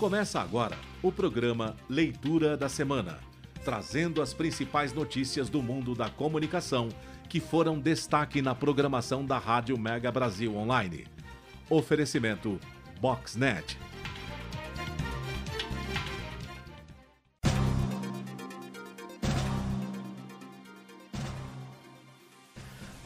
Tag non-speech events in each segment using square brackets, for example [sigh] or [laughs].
Começa agora o programa Leitura da Semana, trazendo as principais notícias do mundo da comunicação que foram destaque na programação da Rádio Mega Brasil Online. Oferecimento Boxnet.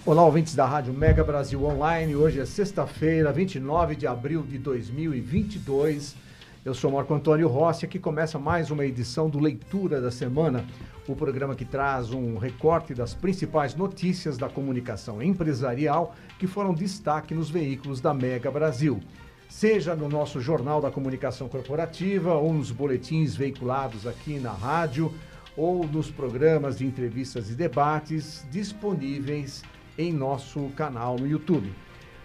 Olá, ouvintes da Rádio Mega Brasil Online. Hoje é sexta-feira, 29 de abril de 2022. Eu sou Marco Antônio Rossi, aqui começa mais uma edição do Leitura da Semana, o programa que traz um recorte das principais notícias da comunicação empresarial que foram destaque nos veículos da Mega Brasil. Seja no nosso Jornal da Comunicação Corporativa ou nos boletins veiculados aqui na rádio ou nos programas de entrevistas e debates disponíveis em nosso canal no YouTube.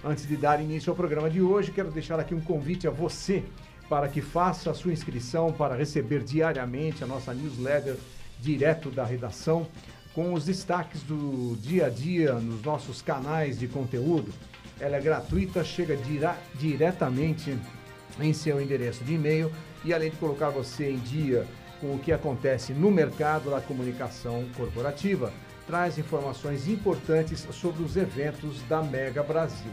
Antes de dar início ao programa de hoje, quero deixar aqui um convite a você para que faça a sua inscrição para receber diariamente a nossa newsletter direto da redação com os destaques do dia a dia nos nossos canais de conteúdo. Ela é gratuita, chega dire diretamente em seu endereço de e-mail e além de colocar você em dia com o que acontece no mercado da comunicação corporativa traz informações importantes sobre os eventos da Mega Brasil.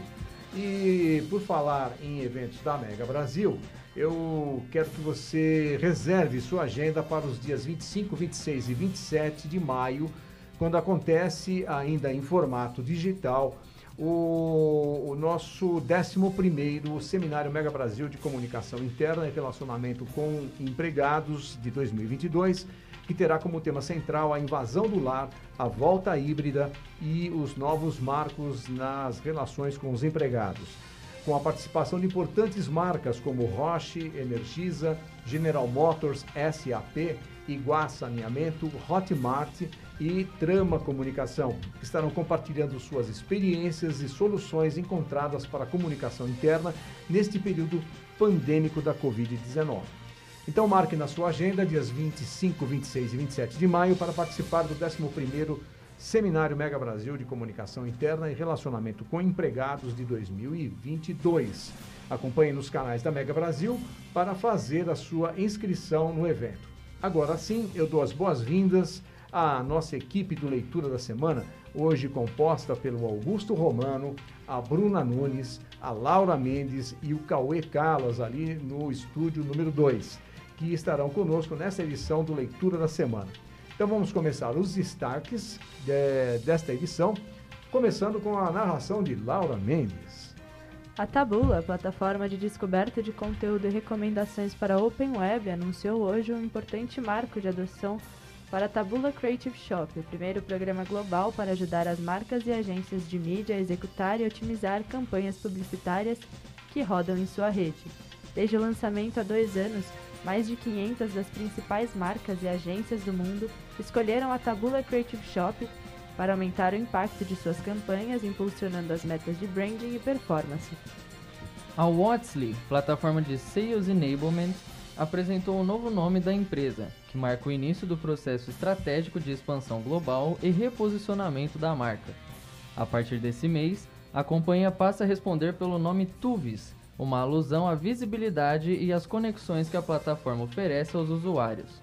E por falar em eventos da Mega Brasil, eu quero que você reserve sua agenda para os dias 25, 26 e 27 de maio, quando acontece, ainda em formato digital, o, o nosso 11 Seminário Mega Brasil de Comunicação Interna e Relacionamento com Empregados de 2022 que terá como tema central a invasão do lar, a volta híbrida e os novos marcos nas relações com os empregados. Com a participação de importantes marcas como Roche, Energisa, General Motors, SAP, Iguá Saneamento, Hotmart e Trama Comunicação, que estarão compartilhando suas experiências e soluções encontradas para a comunicação interna neste período pandêmico da Covid-19. Então marque na sua agenda dias 25, 26 e 27 de maio para participar do 11º Seminário Mega Brasil de Comunicação Interna e Relacionamento com Empregados de 2022. Acompanhe nos canais da Mega Brasil para fazer a sua inscrição no evento. Agora sim, eu dou as boas-vindas à nossa equipe do Leitura da Semana, hoje composta pelo Augusto Romano, a Bruna Nunes, a Laura Mendes e o Cauê Calas ali no estúdio número 2 que estarão conosco nessa edição do Leitura da Semana. Então vamos começar os destaques de, desta edição, começando com a narração de Laura Mendes. A Tabula, plataforma de descoberta de conteúdo e recomendações para a Open Web, anunciou hoje um importante marco de adoção para a Tabula Creative Shop, o primeiro programa global para ajudar as marcas e agências de mídia a executar e otimizar campanhas publicitárias que rodam em sua rede. Desde o lançamento há dois anos, mais de 500 das principais marcas e agências do mundo escolheram a Tabula Creative Shop para aumentar o impacto de suas campanhas, impulsionando as metas de branding e performance. A Watsley, plataforma de Sales Enablement, apresentou o novo nome da empresa, que marca o início do processo estratégico de expansão global e reposicionamento da marca. A partir desse mês, a companhia passa a responder pelo nome Tuvis, uma alusão à visibilidade e às conexões que a plataforma oferece aos usuários.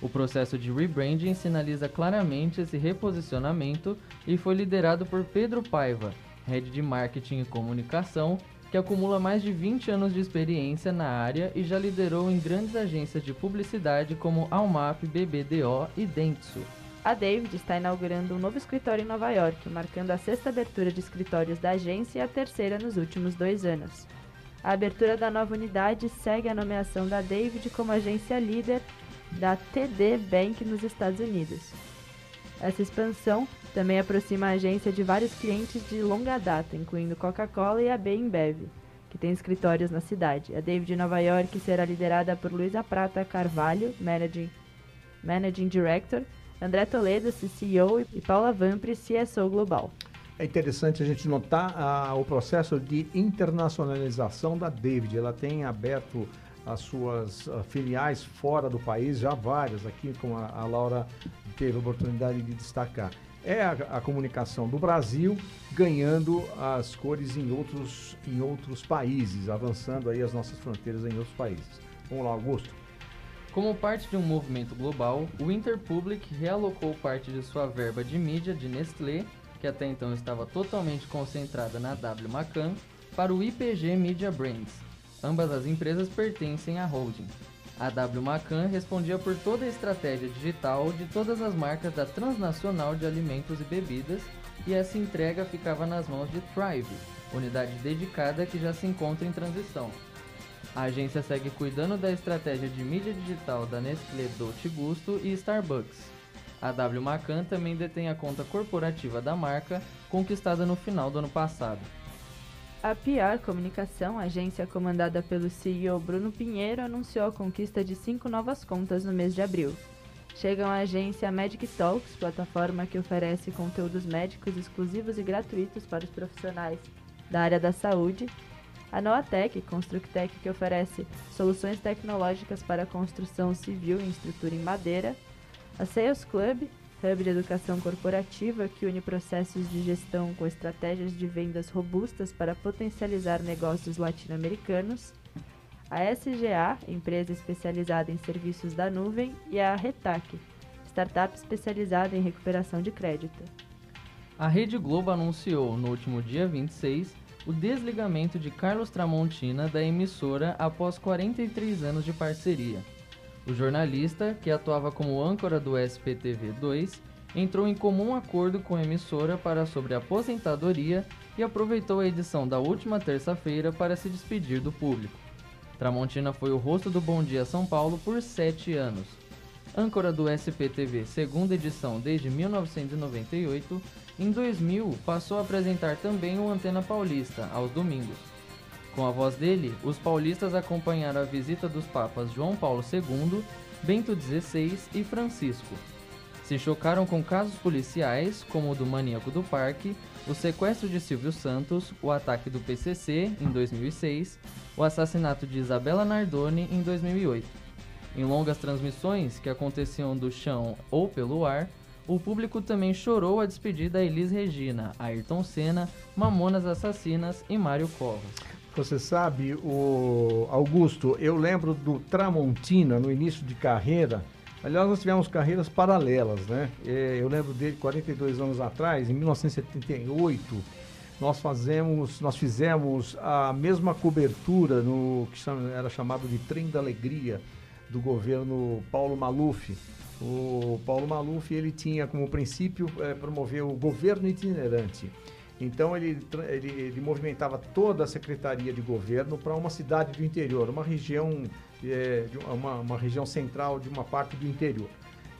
O processo de rebranding sinaliza claramente esse reposicionamento e foi liderado por Pedro Paiva, head de marketing e comunicação, que acumula mais de 20 anos de experiência na área e já liderou em grandes agências de publicidade como Almap, BBDO e Dentsu. A David está inaugurando um novo escritório em Nova York, marcando a sexta abertura de escritórios da agência e a terceira nos últimos dois anos. A abertura da nova unidade segue a nomeação da David como agência líder da TD Bank nos Estados Unidos. Essa expansão também aproxima a agência de vários clientes de longa data, incluindo Coca-Cola e a Bembev, que tem escritórios na cidade. A David Nova York será liderada por Luísa Prata Carvalho, Managing, Managing Director, André Toledo, CCO e Paula Vampre, CSO Global. É interessante a gente notar ah, o processo de internacionalização da David. Ela tem aberto as suas ah, filiais fora do país, já várias aqui, como a, a Laura teve a oportunidade de destacar. É a, a, comunicação do Brasil ganhando as cores em outros, em outros países, avançando aí as nossas fronteiras em outros países. Vamos lá, Augusto. Como parte de um movimento global, o Interpublic realocou parte de sua verba de mídia de Nestlé, que até então estava totalmente concentrada na W Macan, para o IPG Media Brands. Ambas as empresas pertencem à holding. A W Macan respondia por toda a estratégia digital de todas as marcas da transnacional de alimentos e bebidas, e essa entrega ficava nas mãos de Thrive, unidade dedicada que já se encontra em transição. A agência segue cuidando da estratégia de mídia digital da Nestlé Dolce Gusto e Starbucks. A W Macan também detém a conta corporativa da marca, conquistada no final do ano passado. A PR Comunicação, agência comandada pelo CEO Bruno Pinheiro, anunciou a conquista de cinco novas contas no mês de abril. Chegam a agência Magic Talks, plataforma que oferece conteúdos médicos exclusivos e gratuitos para os profissionais da área da saúde. A Noatec, Constructec, que oferece soluções tecnológicas para construção civil em estrutura em madeira. A Sales Club, hub de educação corporativa que une processos de gestão com estratégias de vendas robustas para potencializar negócios latino-americanos, a SGA, empresa especializada em serviços da nuvem, e a Retac, startup especializada em recuperação de crédito. A Rede Globo anunciou no último dia 26 o desligamento de Carlos Tramontina da emissora após 43 anos de parceria. O jornalista, que atuava como âncora do SPTV2, entrou em comum acordo com a emissora para sobre aposentadoria e aproveitou a edição da última terça-feira para se despedir do público. Tramontina foi o rosto do Bom Dia São Paulo por sete anos. Âncora do SPTV, segunda edição desde 1998, em 2000 passou a apresentar também o Antena Paulista, aos domingos. Com a voz dele, os paulistas acompanharam a visita dos papas João Paulo II, Bento XVI e Francisco. Se chocaram com casos policiais, como o do maníaco do parque, o sequestro de Silvio Santos, o ataque do PCC em 2006, o assassinato de Isabela Nardoni em 2008. Em longas transmissões que aconteciam do chão ou pelo ar, o público também chorou a despedir da Elis Regina, Ayrton Senna, Mamonas Assassinas e Mário Covas. Você sabe, o Augusto, eu lembro do Tramontina no início de carreira. Aliás, nós tivemos carreiras paralelas, né? É, eu lembro dele 42 anos atrás, em 1978, nós fazemos, nós fizemos a mesma cobertura no que era chamado de Trem da Alegria do governo Paulo Maluf. O Paulo Maluf ele tinha como princípio é, promover o governo itinerante. Então ele, ele, ele, movimentava toda a secretaria de governo para uma cidade do interior, uma região, é, uma, uma região central de uma parte do interior.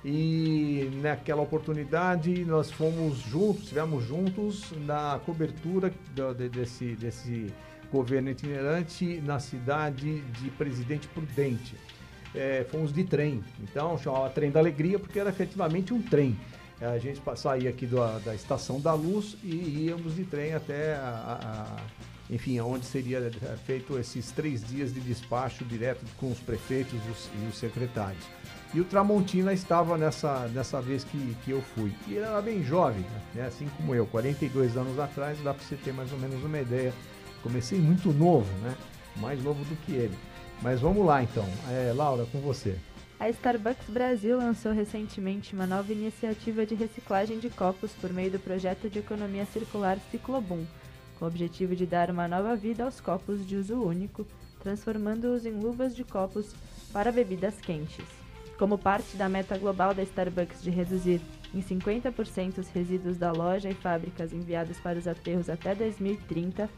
E naquela oportunidade nós fomos juntos, estivemos juntos na cobertura desse, desse governo itinerante na cidade de Presidente Prudente. É, fomos de trem, então chamava Trem da Alegria porque era efetivamente um trem. A gente saía aqui do, da Estação da Luz e íamos de trem até, a, a, enfim, onde seria é, feito esses três dias de despacho direto com os prefeitos e os, e os secretários. E o Tramontina estava nessa, nessa vez que, que eu fui. E ele era bem jovem, né? assim como eu, 42 anos atrás, dá para você ter mais ou menos uma ideia. Comecei muito novo, né? mais novo do que ele. Mas vamos lá então. É, Laura, com você. A Starbucks Brasil lançou recentemente uma nova iniciativa de reciclagem de copos por meio do projeto de economia circular Ciclobum, com o objetivo de dar uma nova vida aos copos de uso único, transformando-os em luvas de copos para bebidas quentes. Como parte da meta global da Starbucks de reduzir em 50% os resíduos da loja e fábricas enviados para os aterros até 2030,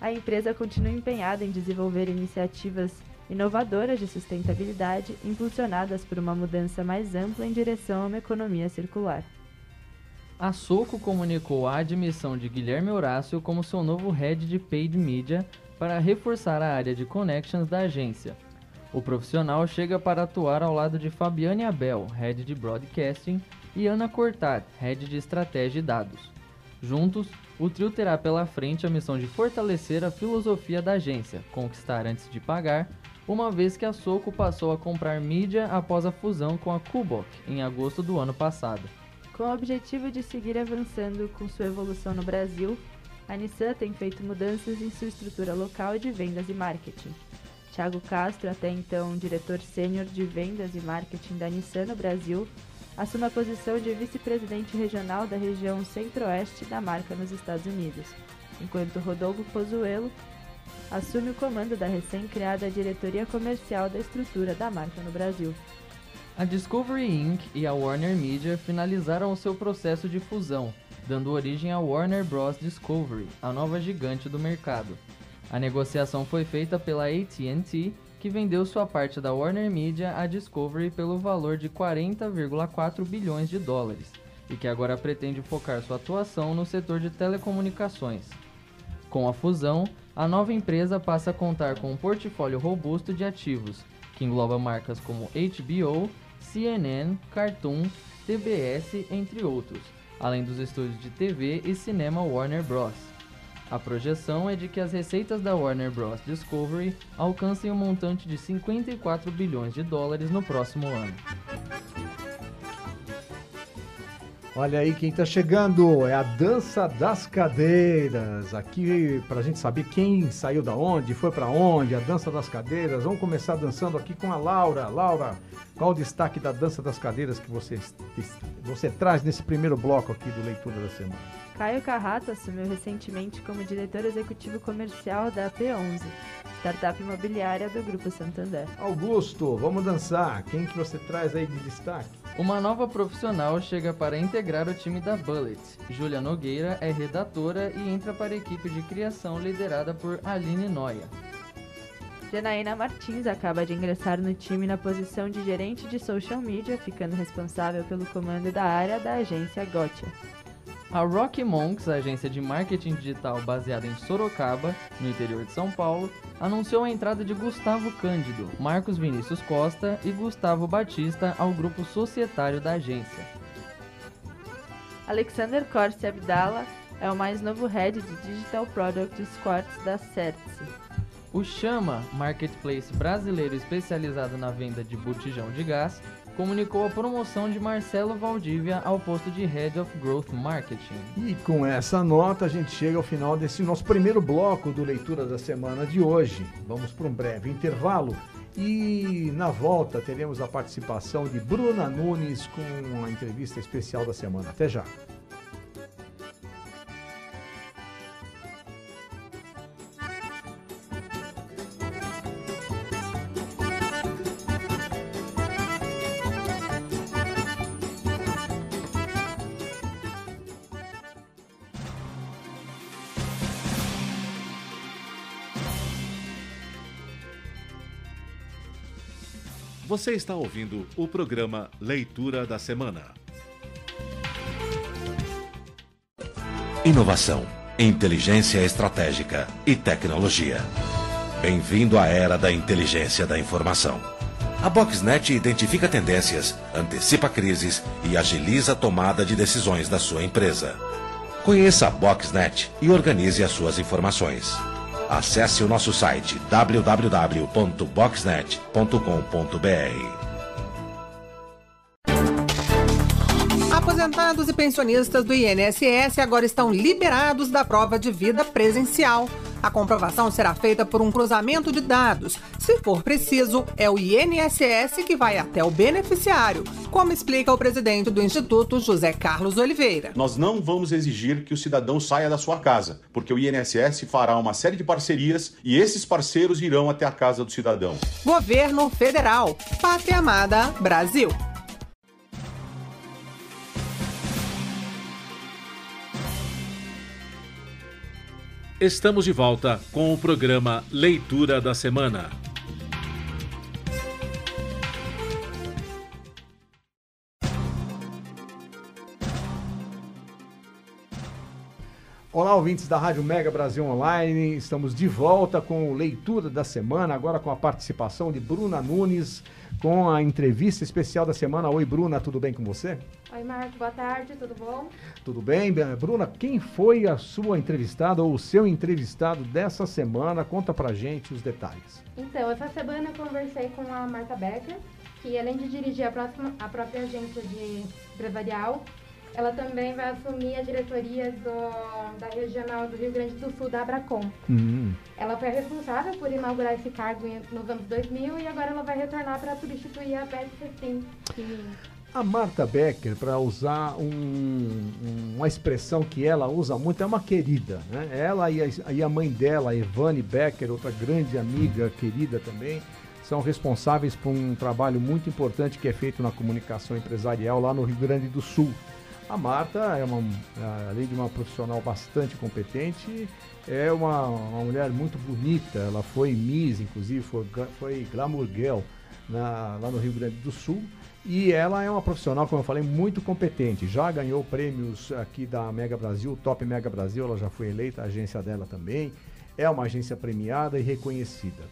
a empresa continua empenhada em desenvolver iniciativas inovadoras de sustentabilidade, impulsionadas por uma mudança mais ampla em direção a uma economia circular. A Soco comunicou a admissão de Guilherme Horácio como seu novo head de paid media para reforçar a área de connections da agência. O profissional chega para atuar ao lado de Fabiane Abel, head de broadcasting, e Ana Cortat, head de estratégia e dados. Juntos, o trio terá pela frente a missão de fortalecer a filosofia da agência, conquistar antes de pagar, uma vez que a Soco passou a comprar mídia após a fusão com a Kubok em agosto do ano passado. Com o objetivo de seguir avançando com sua evolução no Brasil, a Nissan tem feito mudanças em sua estrutura local de vendas e marketing. Thiago Castro, até então diretor sênior de vendas e marketing da Nissan no Brasil, assume a posição de vice-presidente regional da região centro-oeste da marca nos Estados Unidos, enquanto Rodolfo Pozuelo assume o comando da recém-criada diretoria comercial da estrutura da marca no Brasil. A Discovery Inc. e a Warner Media finalizaram o seu processo de fusão, dando origem à Warner Bros. Discovery, a nova gigante do mercado. A negociação foi feita pela AT&T, que vendeu sua parte da Warner Media à Discovery pelo valor de 40,4 bilhões de dólares, e que agora pretende focar sua atuação no setor de telecomunicações. Com a fusão, a nova empresa passa a contar com um portfólio robusto de ativos, que engloba marcas como HBO, CNN, Cartoon, TBS, entre outros, além dos estúdios de TV e cinema Warner Bros. A projeção é de que as receitas da Warner Bros. Discovery alcancem um montante de 54 bilhões de dólares no próximo ano. Olha aí quem está chegando, é a Dança das Cadeiras. Aqui para a gente saber quem saiu da onde, foi para onde, a Dança das Cadeiras. Vamos começar dançando aqui com a Laura. Laura, qual o destaque da Dança das Cadeiras que você, você traz nesse primeiro bloco aqui do Leitura da Semana? Caio Carrato assumiu recentemente como diretor executivo comercial da P11, startup imobiliária do Grupo Santander. Augusto, vamos dançar. Quem que você traz aí de destaque? Uma nova profissional chega para integrar o time da Bullet. Júlia Nogueira é redatora e entra para a equipe de criação liderada por Aline Noia. Janaína Martins acaba de ingressar no time na posição de gerente de social media, ficando responsável pelo comando da área da agência Gotcha. A Rocky Monks, agência de marketing digital baseada em Sorocaba, no interior de São Paulo, anunciou a entrada de Gustavo Cândido, Marcos Vinícius Costa e Gustavo Batista ao grupo societário da agência. Alexander Corsi Abdala é o mais novo head de Digital Product Squads da Certse. O Chama, marketplace brasileiro especializado na venda de botijão de gás, comunicou a promoção de Marcelo Valdívia ao posto de Head of Growth Marketing. E com essa nota a gente chega ao final desse nosso primeiro bloco do Leitura da Semana de hoje. Vamos para um breve intervalo e na volta teremos a participação de Bruna Nunes com a entrevista especial da semana. Até já! Você está ouvindo o programa Leitura da Semana. Inovação, inteligência estratégica e tecnologia. Bem-vindo à era da inteligência da informação. A Boxnet identifica tendências, antecipa crises e agiliza a tomada de decisões da sua empresa. Conheça a Boxnet e organize as suas informações. Acesse o nosso site www.boxnet.com.br. Aposentados e pensionistas do INSS agora estão liberados da prova de vida presencial. A comprovação será feita por um cruzamento de dados. Se for preciso, é o INSS que vai até o beneficiário, como explica o presidente do Instituto, José Carlos Oliveira. Nós não vamos exigir que o cidadão saia da sua casa, porque o INSS fará uma série de parcerias e esses parceiros irão até a casa do cidadão. Governo Federal. Pátria Amada Brasil. Estamos de volta com o programa Leitura da Semana. Olá, ouvintes da Rádio Mega Brasil Online. Estamos de volta com o Leitura da Semana, agora com a participação de Bruna Nunes, com a entrevista especial da semana. Oi, Bruna, tudo bem com você? Oi, Marco, boa tarde, tudo bom? Tudo bem? Bruna, quem foi a sua entrevistada ou o seu entrevistado dessa semana? Conta pra gente os detalhes. Então, essa semana eu conversei com a Marta Becker, que além de dirigir a, próxima, a própria agência de empresarial, ela também vai assumir a diretoria do, da regional do Rio Grande do Sul, da Abracom. Hum. Ela foi responsável por inaugurar esse cargo nos anos 2000 e agora ela vai retornar para substituir a Beth que A Marta Becker, para usar um- um- uma expressão que ela usa muito, é uma querida. Né? Ela e a, e a mãe dela, Evane Becker, outra grande amiga, querida também, são responsáveis por um trabalho muito importante que é feito na comunicação empresarial lá no Rio Grande do Sul. A Marta é uma, além de uma profissional bastante competente, é uma, uma mulher muito bonita. Ela foi Miss, inclusive, foi, foi Glamour Girl na- lá no Rio Grande do Sul. E ela é uma profissional, como eu falei, muito competente. Já ganhou prêmios aqui da Mega Brasil, Top Mega Brasil, ela já foi eleita, a agência dela também. É uma agência premiada e reconhecida.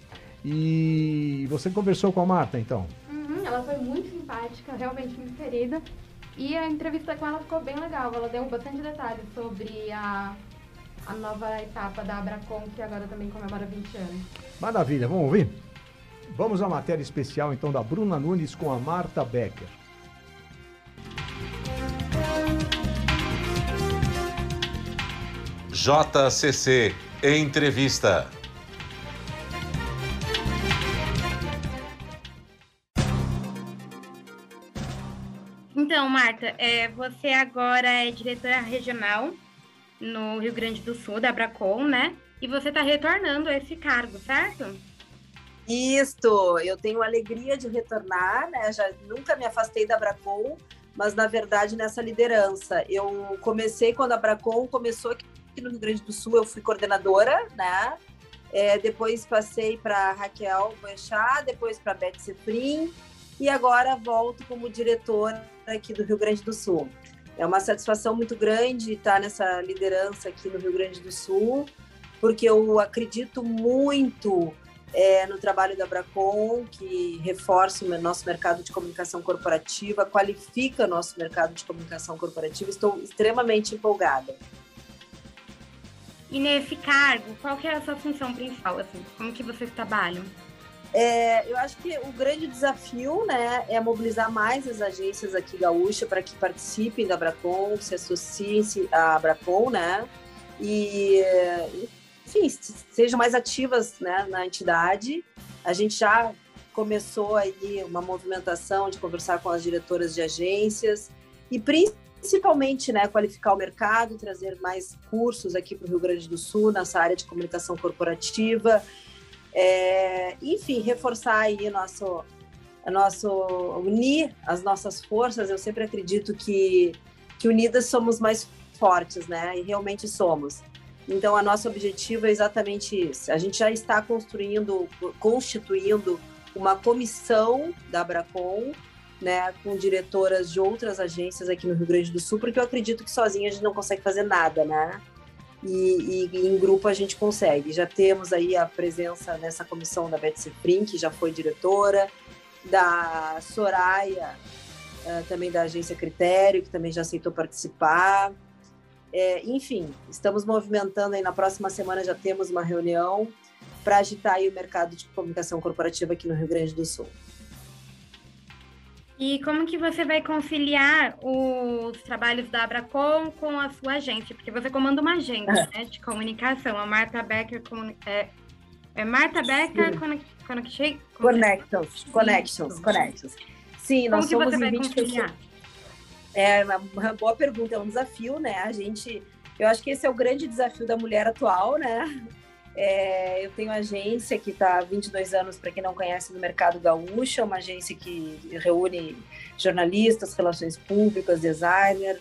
E você conversou com a Marta, então? Uhum, ela foi muito simpática, realmente muito querida. E a entrevista com ela ficou bem legal. Ela deu bastante detalhes sobre a, a nova etapa da Abracom, que agora também comemora 20 anos. Maravilha, vamos ouvir? Vamos à matéria especial, então, da Bruna Nunes com a Marta Becker. JCC Entrevista. Marta, é, você agora é diretora regional no Rio Grande do Sul, da Abracom, né? E você está retornando a esse cargo, certo? Isto, eu tenho alegria de retornar, né? Já nunca me afastei da Abracom, mas na verdade nessa liderança. Eu comecei quando a Abracom começou aqui no Rio Grande do Sul, eu fui coordenadora, né? É, depois passei para Raquel Boechat, depois para Beth Sefrim e agora volto como diretora aqui do Rio Grande do Sul. É uma satisfação muito grande estar nessa liderança aqui no Rio Grande do Sul, porque eu acredito muito é, no trabalho da Bracon, que reforça o nosso mercado de comunicação corporativa, qualifica nosso mercado de comunicação corporativa. Estou extremamente empolgada. E nesse cargo, qual que é a sua função principal, assim? Como que vocês trabalham? É, eu acho que o grande desafio né, é mobilizar mais as agências aqui gaúcha para que participem da Bracon, se associem à Bracon, né? E, enfim, sejam mais ativas né, na entidade. A gente já começou aí uma movimentação de conversar com as diretoras de agências e principalmente né, qualificar o mercado, trazer mais cursos aqui para o Rio Grande do Sul nessa área de comunicação corporativa. É, enfim, reforçar aí nosso, nosso unir as nossas forças. Eu sempre acredito que, que unidas somos mais fortes, né? E realmente somos. Então, a nosso objetivo é exatamente isso. A gente já está construindo, constituindo uma comissão da Abracom, né, com diretoras de outras agências aqui no Rio Grande do Sul, porque eu acredito que sozinha a gente não consegue fazer nada, né? E, e, em grupo a gente consegue. Já temos aí a presença nessa comissão da Beth Ciprim, que já foi diretora, da Soraya, uh, também da agência Critério, que também já aceitou participar. É, enfim, estamos movimentando aí na próxima semana já temos uma reunião para agitar aí o mercado de comunicação corporativa aqui no Rio Grande do Sul. E como que você vai conciliar os trabalhos da Abracom com a sua agência? Porque você comanda uma agência né, de comunicação, a Marta Becker é, é Marta Becker Connection Connections, Connections, Connections. Sim, como nós que somos em vai 20 conciliar? pessoas. É uma boa pergunta, é um desafio, né? A gente, eu acho que esse é o grande desafio da mulher atual, né? É, eu tenho agência que está há 22 anos, para quem não conhece, no mercado gaúcho, é uma agência que reúne jornalistas, relações públicas, designer,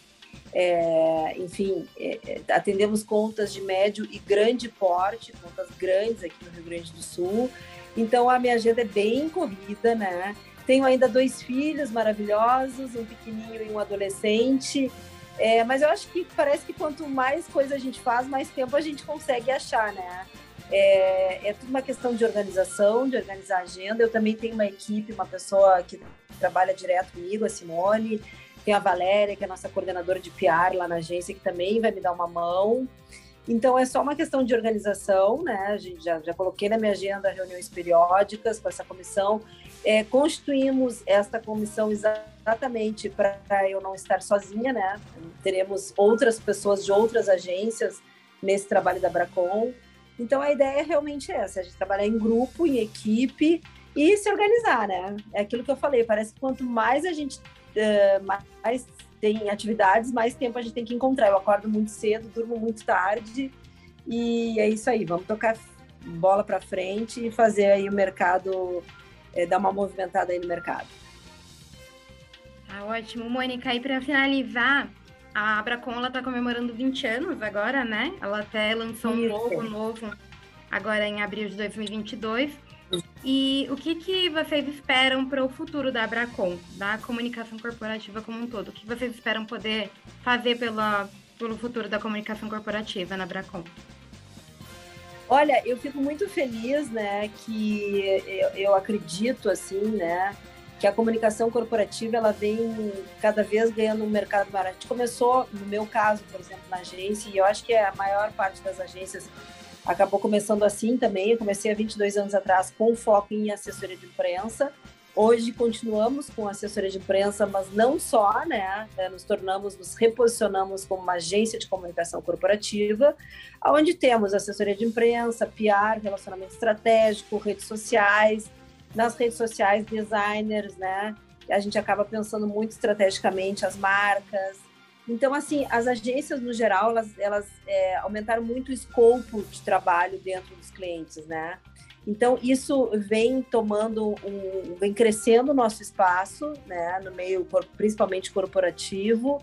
é, enfim, é, atendemos contas de médio e grande porte, contas grandes aqui no Rio Grande do Sul. Então a minha agenda é bem corrida, né? Tenho ainda dois filhos maravilhosos, um pequenininho e um adolescente. É, mas eu acho que parece que quanto mais coisa a gente faz, mais tempo a gente consegue achar, né? É, é tudo uma questão de organização, de organizar a agenda. Eu também tenho uma equipe, uma pessoa que trabalha direto comigo, a Simone. Tem a Valéria, que é a nossa coordenadora de PR lá na agência, que também vai me dar uma mão. Então é só uma questão de organização, né? A gente já, já coloquei na minha agenda reuniões periódicas com essa comissão. É, constituímos esta comissão exatamente para eu não estar sozinha, né? Teremos outras pessoas de outras agências nesse trabalho da Bracon. Então a ideia é realmente essa: a gente trabalhar em grupo, em equipe e se organizar, né? É aquilo que eu falei. Parece que quanto mais a gente uh, mais tem atividades, mais tempo a gente tem que encontrar. Eu acordo muito cedo, durmo muito tarde e é isso aí. Vamos tocar bola para frente e fazer aí o mercado é, dar uma movimentada aí no mercado. Tá ótimo, Mônica. E para finalizar, a Abracon ela está comemorando 20 anos agora, né? Ela até lançou um logo novo agora em abril de 2022. E o que, que vocês esperam para o futuro da Abracon, da comunicação corporativa como um todo? O que vocês esperam poder fazer pela, pelo futuro da comunicação corporativa na Abracon? Olha, eu fico muito feliz, né, que eu, eu, acredito, assim, né, que a comunicação corporativa, ela vem cada vez ganhando um mercado maior. A gente começou, no meu caso, por exemplo, na agência, e eu acho que a maior parte das agências acabou começando assim também. Eu comecei há 22 anos atrás com foco em assessoria de imprensa, Hoje continuamos com assessoria de imprensa, mas não só, né? É, nos tornamos, nos reposicionamos como uma agência de comunicação corporativa, onde temos assessoria de imprensa, PR, relacionamento estratégico, redes sociais, nas redes sociais, designers, né? A gente acaba pensando muito estrategicamente as marcas. Então, assim, as agências, no geral, elas, elas é, aumentaram muito o escopo de trabalho dentro dos clientes, né? Então, isso vem tomando um, vem crescendo o nosso espaço, né, no meio principalmente corporativo,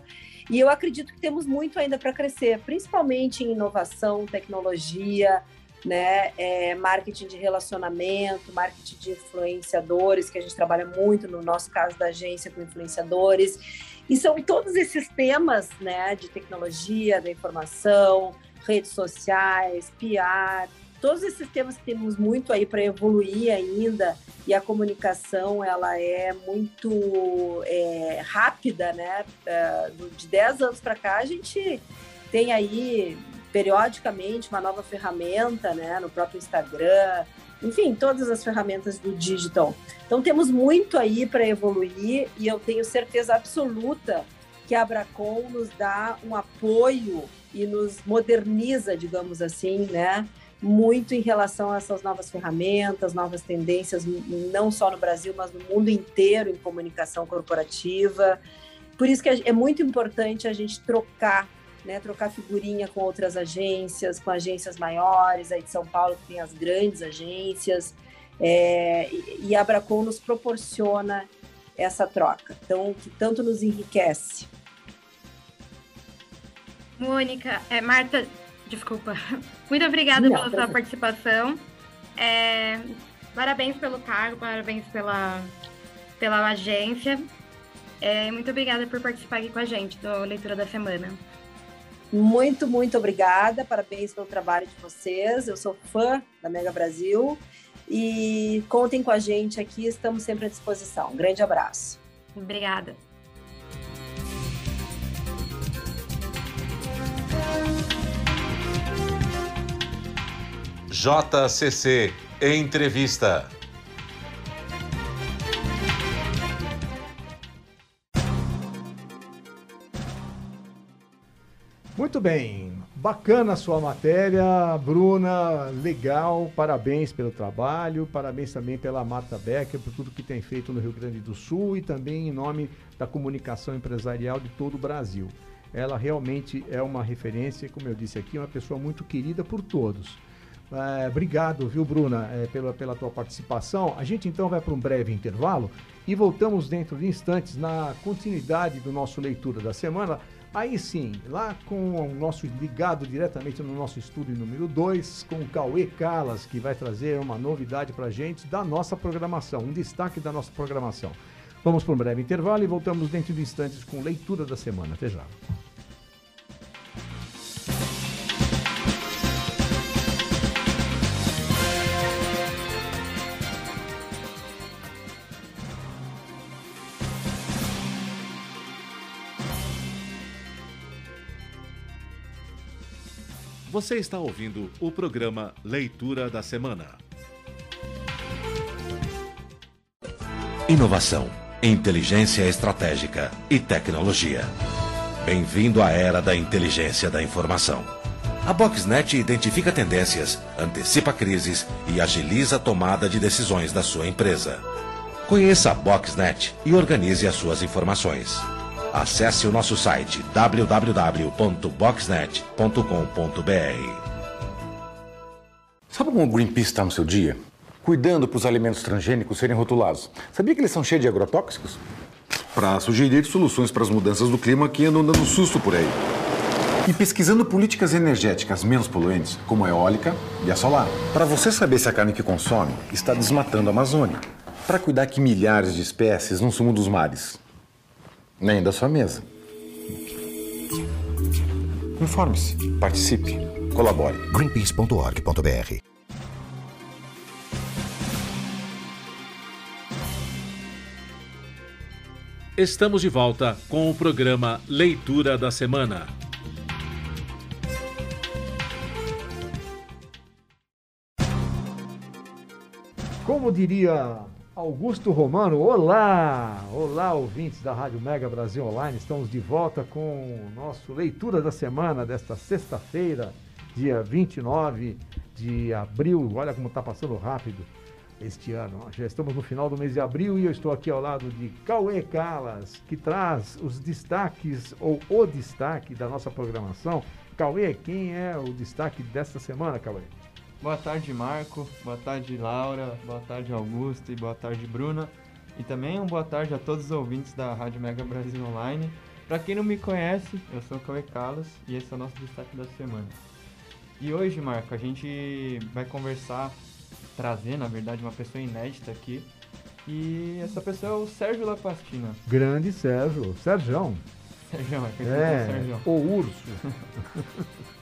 e eu acredito que temos muito ainda para crescer, principalmente em inovação, tecnologia, né, é, marketing de relacionamento, marketing de influenciadores, que a gente trabalha muito, no nosso caso da agência, com influenciadores. E são todos esses temas né, de tecnologia, da informação, redes sociais, PR, todos esses temas que temos muito aí para evoluir ainda e a comunicação ela é muito é, rápida, né? É, de 10 anos para cá a gente tem aí periodicamente uma nova ferramenta, né? No próprio Instagram, enfim, todas as ferramentas do digital. Então temos muito aí para evoluir e eu tenho certeza absoluta que a Abracom nos dá um apoio e nos moderniza, digamos assim, né? Muito em relação a essas novas ferramentas, novas tendências, não só no Brasil, mas no mundo inteiro em comunicação corporativa. Por isso que é muito importante a gente trocar, né, trocar figurinha com outras agências, com agências maiores, aí de São Paulo que tem as grandes agências, é, e a Abracom nos proporciona essa troca, então que tanto nos enriquece. Mônica, é, Marta, Desculpa. [laughs] Muito obrigada Não, pela sua participação. É, parabéns pelo cargo, parabéns pela, pela agência. É, muito obrigada por participar aqui com a gente do Leitura da Semana. Muito, muito obrigada. Parabéns pelo trabalho de vocês. Eu sou fã da Mega Brasil. E contem com a gente aqui, estamos sempre à disposição. Um grande abraço. Obrigada. JCC Entrevista. Muito bem, bacana a sua matéria, Bruna, legal, parabéns pelo trabalho, parabéns também pela Marta Becker, por tudo que tem feito no Rio Grande do Sul e também em nome da comunicação empresarial de todo o Brasil. Ela realmente é uma referência, como eu disse aqui, uma pessoa muito querida por todos. É, obrigado, viu, Bruna, é, pela, pela tua participação. A gente então vai para um breve intervalo e voltamos dentro de instantes na continuidade do nosso leitura da semana. Aí sim, lá com o nosso ligado diretamente no nosso estúdio número 2, com o Cauê Calas, que vai trazer uma novidade para a gente da nossa programação, um destaque da nossa programação. Vamos para um breve intervalo e voltamos dentro de instantes com leitura da semana. Até já. Você está ouvindo o programa Leitura da Semana. inovação, inteligência estratégica e tecnologia. Bem-vindo à era da inteligência da informação. A Boxnet identifica tendências, antecipa crises e agiliza a tomada de decisões da sua empresa. Conheça a Boxnet e organize as suas informações. Acesse o nosso site www.boxnet.com.br. Sabe como o Greenpeace está no seu dia? Cuidando para os alimentos transgênicos serem rotulados. Sabia que eles são cheios de agrotóxicos? Para sugerir soluções para as mudanças do clima que andam dando susto por aí. E pesquisando políticas energéticas menos poluentes, como a eólica e a solar. Para você saber se a carne que consome está desmatando a Amazônia. Para cuidar que milhares de espécies não sumam dos mares. Nem da sua mesa. Informe-se, participe, colabore. greenpeace.org.br Estamos de volta com o programa Leitura da Semana. Como diria Augusto Romano, olá! Olá, ouvintes da Rádio Mega Brasil Online. Estamos de volta com o nosso Leitura da Semana desta sexta-feira, dia 29 de abril. Olha como está passando rápido este ano. Já estamos no final do mês de abril e eu estou aqui ao lado de Cauê Calas, que traz os destaques ou o destaque da nossa programação. Cauê, quem é o destaque desta semana, Cauê? Boa tarde, Marco. Boa tarde, Laura. Boa tarde, Augusto. E boa tarde, Bruna. E também uma boa tarde a todos os ouvintes da Rádio Mega Brasil Online. Para quem não me conhece, eu sou o Cauê Calas e esse é o nosso destaque da semana. E hoje, Marco, a gente vai conversar, trazer, na verdade, uma pessoa inédita aqui. E essa pessoa é o Sérgio Lapastina. Grande Sérgio, Sérgio. Sérgio, é, É, Sérgio. o urso. [laughs]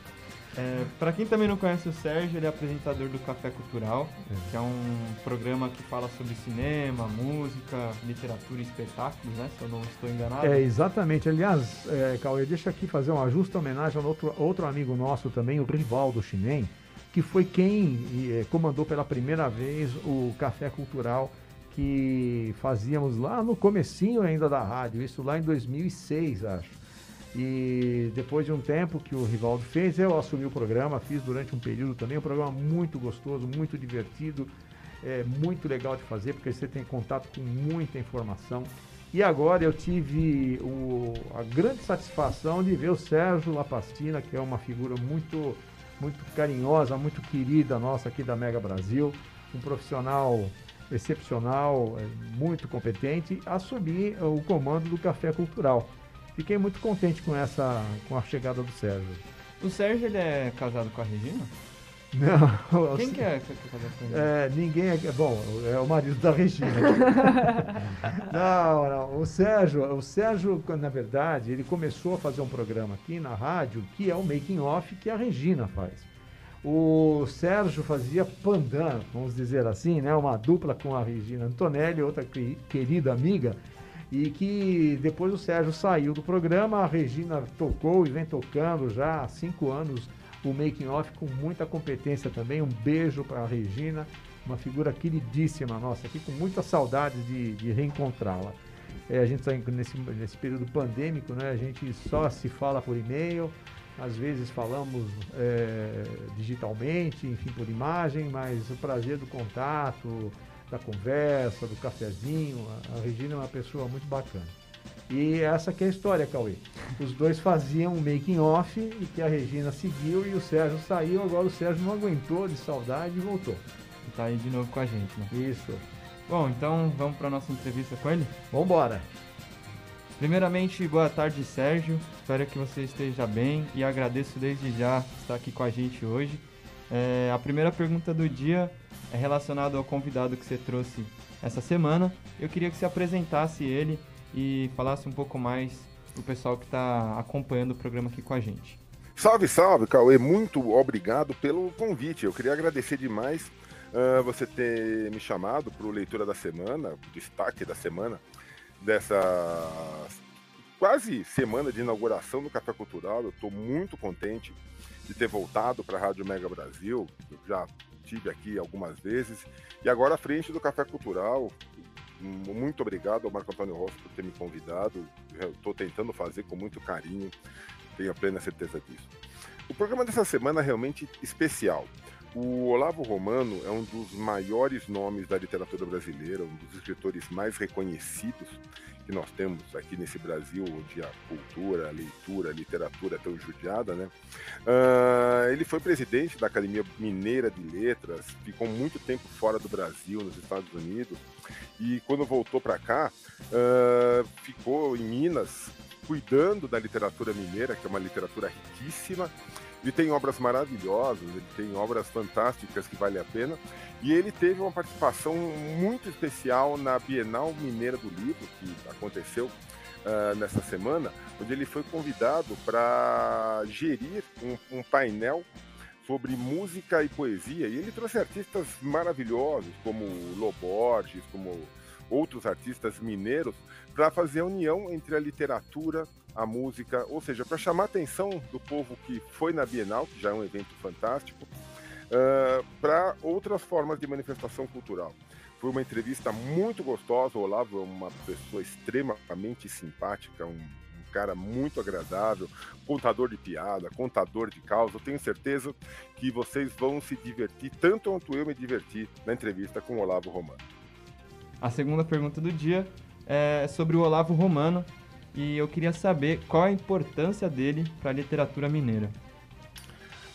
É, para quem também não conhece o Sérgio, ele é apresentador do Café Cultural, É. que é um programa que fala sobre cinema, música, literatura e espetáculos, né? Se eu não estou enganado. É, exatamente. Aliás, é, Cauê, deixa aqui fazer uma justa homenagem a outro, outro amigo nosso também, o Rivaldo Chinem, que foi quem eh, comandou pela primeira vez o Café Cultural que fazíamos lá no comecinho ainda da rádio, isso lá em 2006, acho. E depois de um tempo que o Rivaldo fez, eu assumi o programa, fiz durante um período também, um programa muito gostoso, muito divertido, é muito legal de fazer, porque você tem contato com muita informação. E agora eu tive o- a grande satisfação de ver o Sérgio Lapastina, que é uma figura muito, muito carinhosa, muito querida nossa aqui da Mega Brasil, um profissional excepcional, é, muito competente, assumir o comando do Café Cultural. Fiquei muito contente com essa, com a chegada do Sérgio. O Sérgio, ele é casado com a Regina? Não, [laughs] Quem que é que é casado com a Regina? É, ninguém é. Bom, é o marido da Regina. [laughs] não, não. O Sérgio, o Sérgio, na verdade, ele começou a fazer um programa aqui na rádio que é o Making Off que a Regina faz. O Sérgio fazia pandan, vamos dizer assim, né? Uma dupla com a Regina Antonelli, outra que- querida amiga, e que depois o Sérgio saiu do programa, a Regina tocou e vem tocando já há cinco anos o Making Off com muita competência também. Um beijo para a Regina, uma figura queridíssima nossa aqui, com muita saudade de, de reencontrá-la. É, a gente está nesse, nesse período pandêmico, né? A gente só se fala por e-mail, às vezes falamos é, digitalmente, enfim, por imagem, mas o prazer do contato, da conversa, do cafezinho, a, a Regina é uma pessoa muito bacana. E essa que é a história, Cauê. Os dois faziam um making off e que a Regina seguiu e o Sérgio saiu, agora o Sérgio não aguentou de saudade e voltou. E tá aí de novo com a gente, né? Isso. Bom, então vamos para nossa entrevista com ele? Vambora. Primeiramente, boa tarde, Sérgio. Espero que você esteja bem e agradeço desde já estar aqui com a gente hoje. É, a primeira pergunta do dia é relacionada ao convidado que você trouxe essa semana. Eu queria que você apresentasse ele e falasse um pouco mais pro pessoal que está acompanhando o programa aqui com a gente. Salve, salve, Cauê. Muito obrigado pelo convite. Eu queria agradecer demais ah, você ter me chamado para o Leitura da Semana, o destaque da semana, dessa quase semana de inauguração do Café Cultural. Eu estou muito contente de ter voltado para a Rádio Mega Brasil. Eu já tive aqui algumas vezes. E agora à frente do Café Cultural, Muito obrigado ao Marco Antônio Rossi por ter me convidado. Estou tentando fazer com muito carinho, tenho a plena certeza disso. O programa dessa semana é realmente especial. O Olavo Romano é um dos maiores nomes da literatura brasileira, um dos escritores mais reconhecidos que nós temos aqui nesse Brasil, onde a cultura, a leitura, a literatura é tão judiada, né? Uh, ele foi presidente da Academia Mineira de Letras, ficou muito tempo fora do Brasil, nos Estados Unidos, e quando voltou para cá, uh, ficou em Minas, cuidando da literatura mineira, que é uma literatura riquíssima, ele tem obras maravilhosas, ele tem obras fantásticas que vale a pena. E ele teve uma participação muito especial na Bienal Mineira do Livro, que aconteceu uh, nessa semana, onde ele foi convidado para gerir um, um painel sobre música e poesia. E ele trouxe artistas maravilhosos, como Loborges, como outros artistas mineiros, para fazer a união entre a literatura, a música, ou seja, para chamar a atenção do povo que foi na Bienal, que já é um evento fantástico, uh, para outras formas de manifestação cultural. Foi uma entrevista muito gostosa. O Olavo é uma pessoa extremamente simpática, um, cara muito agradável, contador de piada, contador de causa. Tenho certeza que vocês vão se divertir tanto quanto eu me diverti na entrevista com o Olavo Romano. A segunda pergunta do dia é sobre o Olavo Romano, e eu queria saber qual a importância dele para a literatura mineira.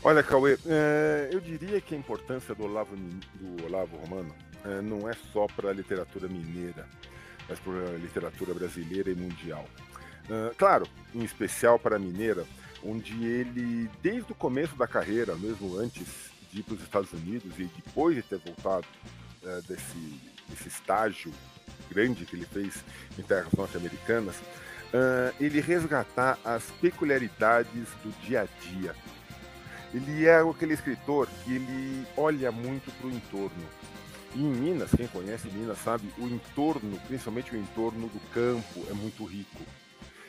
Olha, Cauê, é, eu diria que a importância do Olavo, do Olavo Romano é, não é só para a literatura mineira, mas para a literatura brasileira e mundial. É, claro, em especial para a mineira, onde ele, desde o começo da carreira, mesmo antes de ir para os Estados Unidos e depois de ter voltado é, desse, desse estágio grande que ele fez em terras norte-americanas, uh, ele resgatar as peculiaridades do dia a dia. Ele é aquele escritor que ele olha muito para o entorno. E em Minas, quem conhece Minas sabe, o entorno, principalmente o entorno do campo, é muito rico.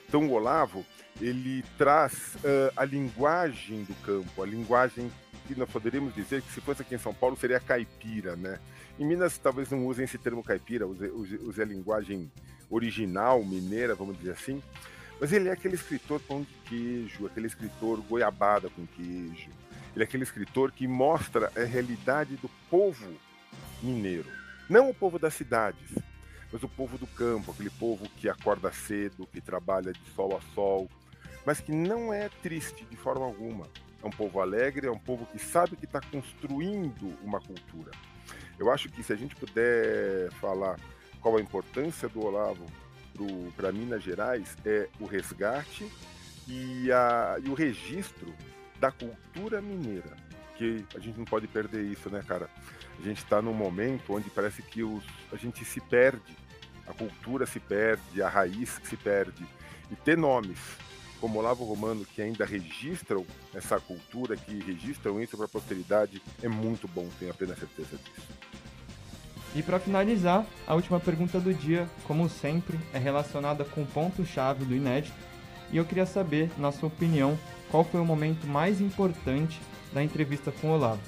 Então o Olavo, ele traz uh, a linguagem do campo, a linguagem que nós poderíamos dizer que se fosse aqui em São Paulo seria caipira, né? Em Minas talvez não usem esse termo caipira, use, use, use a linguagem original, mineira, vamos dizer assim. Mas ele é aquele escritor pão de queijo, aquele escritor goiabada com queijo. Ele é aquele escritor que mostra a realidade do povo mineiro. Não o povo das cidades, mas o povo do campo, aquele povo que acorda cedo, que trabalha de sol a sol, mas que não é triste de forma alguma. É um povo alegre, é um povo que sabe que está construindo uma cultura. Eu acho que se a gente puder falar qual a importância do Olavo para Minas Gerais é o resgate e, a, e o registro da cultura mineira. Que a gente não pode perder isso, né, cara? A gente está num momento onde parece que os, a gente se perde, a cultura se perde, a raiz se perde. E ter nomes como Olavo Romano que ainda registram essa cultura, que registram isso para a posteridade, é muito bom, tenho apenas certeza disso. E para finalizar, a última pergunta do dia, como sempre, é relacionada com o ponto-chave do inédito. E eu queria saber, na sua opinião, qual foi o momento mais importante da entrevista com o Olavo.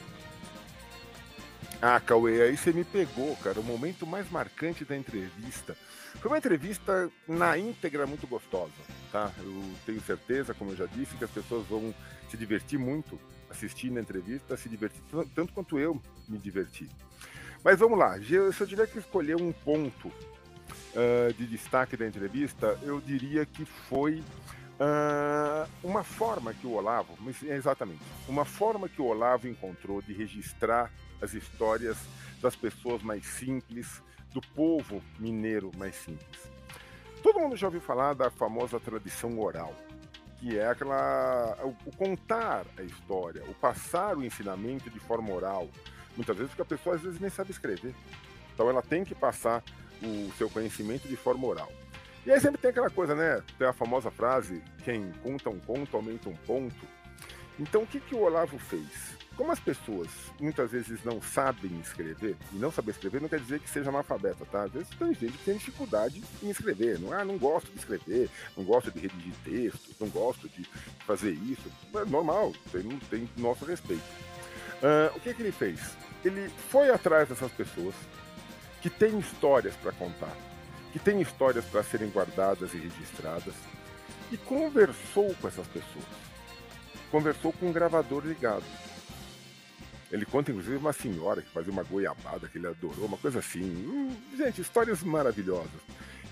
Ah, Cauê, aí você me pegou, cara. O momento mais marcante da entrevista. Foi uma entrevista na íntegra muito gostosa, tá? Eu tenho certeza, como eu já disse, que as pessoas vão se divertir muito assistindo a entrevista, se divertir tanto quanto eu me diverti. Mas vamos lá, se eu tiver que escolher um ponto uh, de destaque da entrevista, eu diria que foi uh, uma forma que o Olavo, exatamente, uma forma que o Olavo encontrou de registrar as histórias das pessoas mais simples, do povo mineiro mais simples. Todo mundo já ouviu falar da famosa tradição oral, que é aquela o, o contar a história, o passar o ensinamento de forma oral, Muitas vezes porque a pessoa às vezes nem sabe escrever. Então ela tem que passar o seu conhecimento de forma oral. E aí sempre tem aquela coisa, né? Tem a famosa frase: quem conta um conto aumenta um ponto. Então o que, que o Olavo fez? Como as pessoas muitas vezes não sabem escrever, e não saber escrever não quer dizer que seja analfabeta, tá? Às vezes tem gente que tem dificuldade em escrever, não, ah, não gosto de escrever, não gosto de redigir textos, não gosto de fazer isso. É normal, tem, tem nosso respeito. Uh, o que, que ele fez? Ele foi atrás dessas pessoas que tem histórias para contar, que tem histórias para serem guardadas e registradas, e conversou com essas pessoas. Conversou com um gravador ligado. Ele conta, inclusive, uma senhora que fazia uma goiabada que ele adorou, uma coisa assim. Hum, gente, histórias maravilhosas.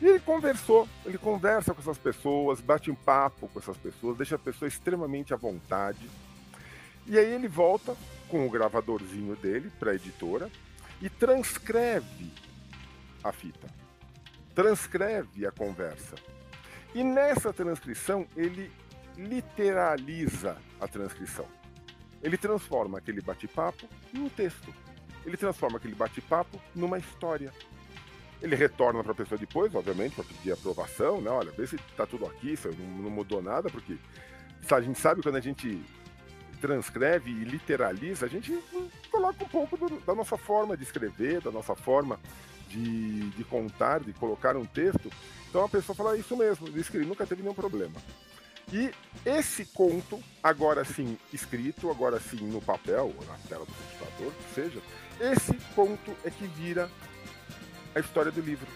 E ele conversou, ele conversa com essas pessoas, bate um papo com essas pessoas, deixa a pessoa extremamente à vontade. E aí ele volta com o gravadorzinho dele para a editora e transcreve a fita. Transcreve a conversa. E nessa transcrição ele literaliza a transcrição. Ele transforma aquele bate-papo num texto. Ele transforma aquele bate-papo numa história. Ele retorna para a pessoa depois, obviamente, para pedir aprovação, né? Olha, vê se está tudo aqui, se não, não mudou nada, porque a gente sabe quando a gente transcreve e literaliza, a gente coloca um pouco do, da nossa forma de escrever, da nossa forma de, de, contar, de colocar um texto. Então a pessoa fala, ah, isso mesmo, escrevi, nunca teve nenhum problema. E esse conto, agora sim escrito, agora sim no papel, ou na tela do computador, seja, esse conto é que vira a história do livro.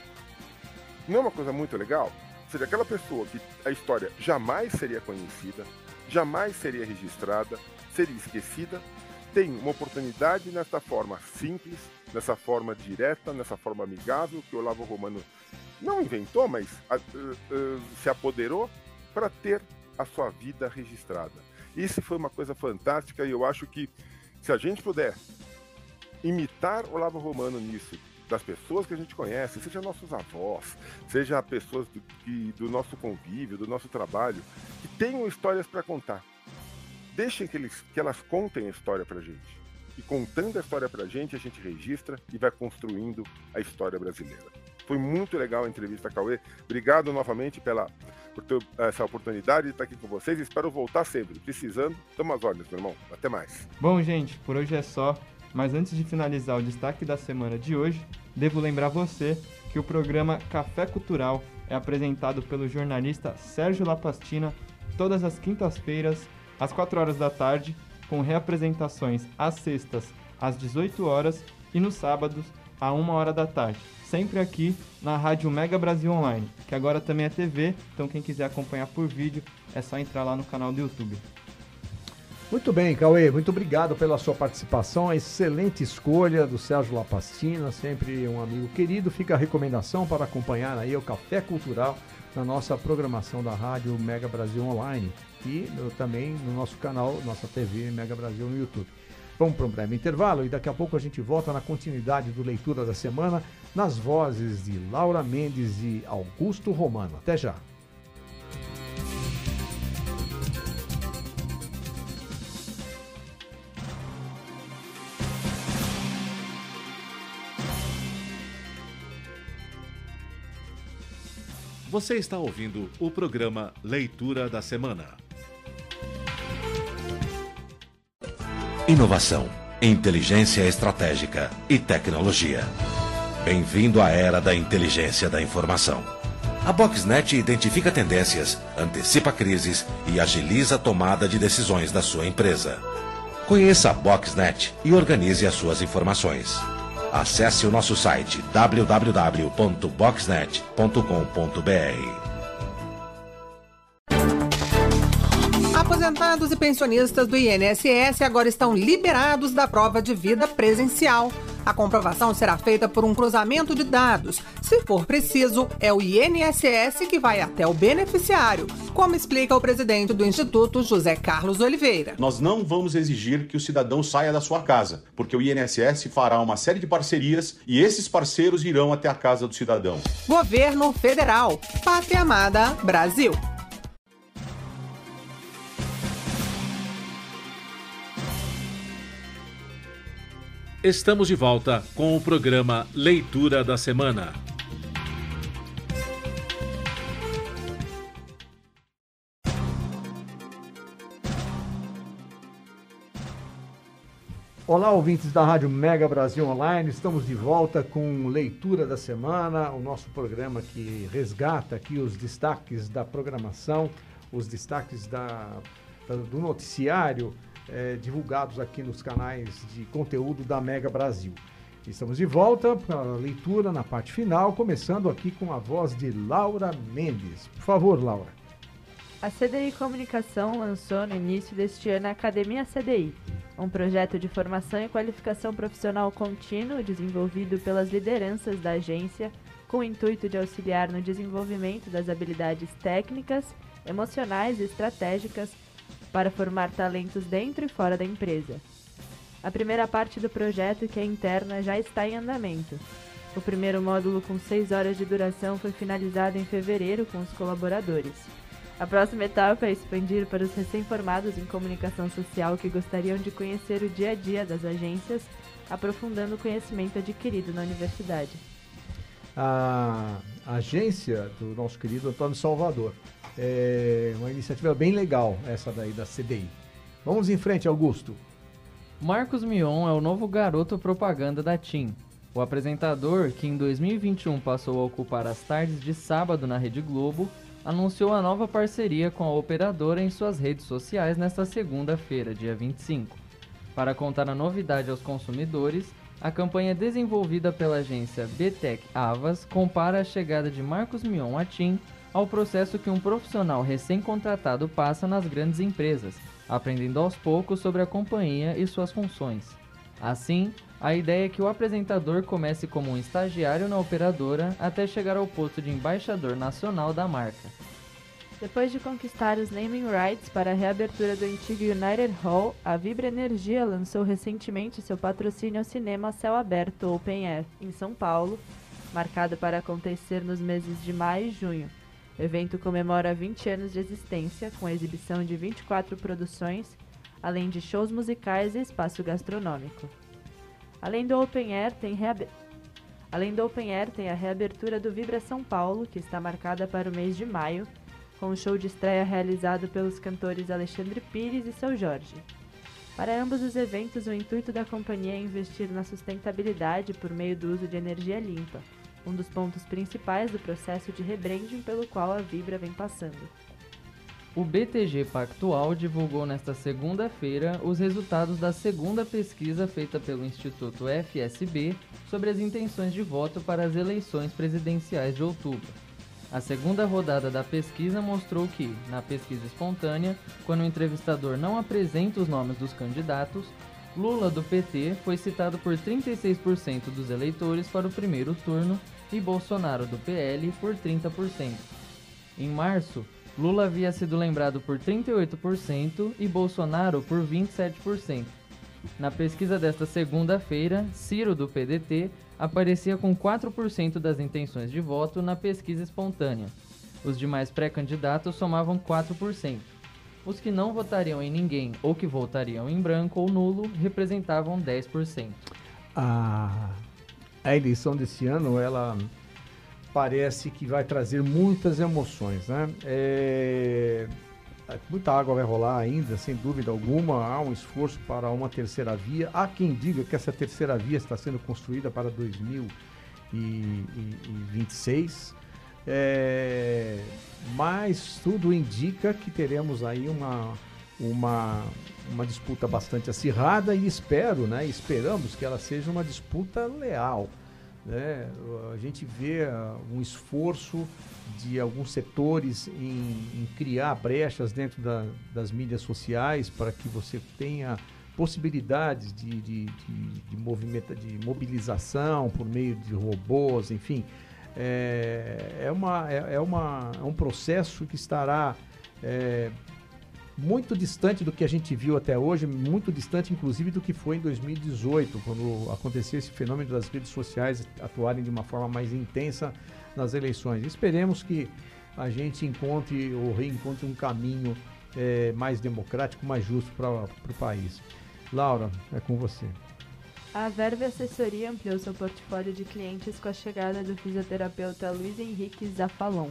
Não é uma coisa muito legal? Ou seja, aquela pessoa que a história jamais seria conhecida, jamais seria registrada, seria esquecida, tem uma oportunidade nessa forma simples, nessa forma direta, nessa forma amigável que o Olavo Romano não inventou, mas uh, uh, se apoderou para ter a sua vida registrada. Isso foi uma coisa fantástica e eu acho que se a gente puder imitar Olavo Romano nisso, das pessoas que a gente conhece, seja nossos avós, seja pessoas do, que, do nosso convívio, do nosso trabalho, que tenham histórias para contar. Deixem que, eles, que elas contem a história para a gente. E contando a história para a gente, a gente registra e vai construindo a história brasileira. Foi muito legal a entrevista, Cauê. Obrigado novamente pela, por ter essa oportunidade de estar aqui com vocês. Espero voltar sempre. Precisando, estamos às ordens, meu irmão. Até mais. Bom, gente, por hoje é só. Mas antes de finalizar o destaque da semana de hoje, devo lembrar você que o programa Café Cultural é apresentado pelo jornalista Sérgio Lapastina todas as quintas-feiras, às 4 horas da tarde, com reapresentações às sextas, às 18 horas e nos sábados, à 1 hora da tarde. Sempre aqui na Rádio Mega Brasil Online, que agora também é TV, então quem quiser acompanhar por vídeo é só entrar lá no canal do YouTube. Muito bem, Cauê, muito obrigado pela sua participação. Excelente escolha do Sérgio Lapastina, sempre um amigo querido. Fica a recomendação para acompanhar aí o Café Cultural na nossa programação da Rádio Mega Brasil Online e também no nosso canal, nossa TV Mega Brasil no YouTube. Vamos para um breve intervalo e daqui a pouco a gente volta na continuidade do Leitura da Semana nas vozes de Laura Mendes e Augusto Romano. Até já! Você está ouvindo o programa Leitura da Semana. Inovação, inteligência estratégica e tecnologia. Bem-vindo à era da inteligência da informação. A Boxnet identifica tendências, antecipa crises e agiliza a tomada de decisões da sua empresa. Conheça a Boxnet e organize as suas informações. Acesse o nosso site www.boxnet.com.br. Aposentados e pensionistas do INSS agora estão liberados da prova de vida presencial. A comprovação será feita por um cruzamento de dados. Se for preciso, é o INSS que vai até o beneficiário, como explica o presidente do Instituto, José Carlos Oliveira. Nós não vamos exigir que o cidadão saia da sua casa, porque o INSS fará uma série de parcerias e esses parceiros irão até a casa do cidadão. Governo Federal. Pátria Amada Brasil. Estamos de volta com o programa Leitura da Semana. Olá, ouvintes da Rádio Mega Brasil Online. Estamos de volta com Leitura da Semana, o nosso programa que resgata aqui os destaques da programação, os destaques da, do noticiário é, divulgados aqui nos canais de conteúdo da Mega Brasil. Estamos de volta para a leitura na parte final, começando aqui com a voz de Laura Mendes. Por favor, Laura. A CDI Comunicação lançou no início deste ano a Academia CDI, um projeto de formação e qualificação profissional contínuo desenvolvido pelas lideranças da agência com o intuito de auxiliar no desenvolvimento das habilidades técnicas, emocionais e estratégicas para formar talentos dentro e fora da empresa. A primeira parte do projeto, que é interna, já está em andamento. O primeiro módulo, com seis horas de duração, foi finalizado em fevereiro com os colaboradores. A próxima etapa é expandir para os recém-formados em comunicação social que gostariam de conhecer o dia a dia das agências, aprofundando o conhecimento adquirido na universidade. A agência do nosso querido Antônio Salvador. É uma iniciativa bem legal, essa daí da CDI. Vamos em frente, Augusto. Marcos Mion é o novo garoto propaganda da TIM. O apresentador, que em 2021 passou a ocupar as tardes de sábado na Rede Globo, anunciou a nova parceria com a operadora em suas redes sociais nesta segunda-feira, dia 25. Para contar a novidade aos consumidores, a campanha desenvolvida pela agência BTEC Avas compara a chegada de Marcos Mion a TIM ao processo que um profissional recém-contratado passa nas grandes empresas, aprendendo aos poucos sobre a companhia e suas funções. Assim, a ideia é que o apresentador comece como um estagiário na operadora até chegar ao posto de embaixador nacional da marca. Depois de conquistar os naming rights para a reabertura do antigo United Hall, a Vibra Energia lançou recentemente seu patrocínio ao cinema Céu Aberto Open Air, em São Paulo, marcado para acontecer nos meses de maio e junho. O evento comemora 20 anos de existência, com exibição de 24 produções, além de shows musicais e espaço gastronômico. Além do Open Air, tem Além do Open Air, tem a reabertura do Vibra São Paulo, que está marcada para o mês de maio, com o show de estreia realizado pelos cantores Alexandre Pires e Seu Jorge. Para ambos os eventos, o intuito da companhia é investir na sustentabilidade por meio do uso de energia limpa, um dos pontos principais do processo de rebranding pelo qual a Vibra vem passando. O BTG Pactual divulgou nesta segunda-feira os resultados da segunda pesquisa feita pelo Instituto FSB sobre as intenções de voto para as eleições presidenciais de outubro. A segunda rodada da pesquisa mostrou que, na pesquisa espontânea, quando o entrevistador não apresenta os nomes dos candidatos, Lula do PT foi citado por 36% dos eleitores para o primeiro turno e Bolsonaro do PL por 30%. Em março, Lula havia sido lembrado por 38% e Bolsonaro por 27%. Na pesquisa desta segunda-feira, Ciro do PDT aparecia com 4% das intenções de voto na pesquisa espontânea. Os demais pré-candidatos somavam 4%. Os que não votariam em ninguém ou que votariam em branco ou nulo representavam 10%. A, a eleição desse ano, ela parece que vai trazer muitas emoções, né? É, muita água vai rolar ainda, sem dúvida alguma. Há um esforço para uma terceira via. Há quem diga que essa terceira via está sendo construída para 2026. É, mas tudo indica que teremos aí uma, uma, uma disputa bastante acirrada e espero, né? Esperamos que ela seja uma disputa leal. Né? A gente vê uh, um esforço de alguns setores em, em criar brechas dentro da, das mídias sociais para que você tenha possibilidades de, de, de, de, movimento, de mobilização por meio de robôs, enfim. É, é, uma, é, é, uma, é um processo que estará é, muito distante do que a gente viu até hoje, muito distante inclusive do que foi em 2018, quando aconteceu esse fenômeno das redes sociais atuarem de uma forma mais intensa nas eleições. Esperemos que a gente encontre ou reencontre um caminho é, mais democrático, mais justo para o país. Laura, é com você. A Verve Assessoria ampliou seu portfólio de clientes com a chegada do fisioterapeuta Luiz Henrique Zafalon.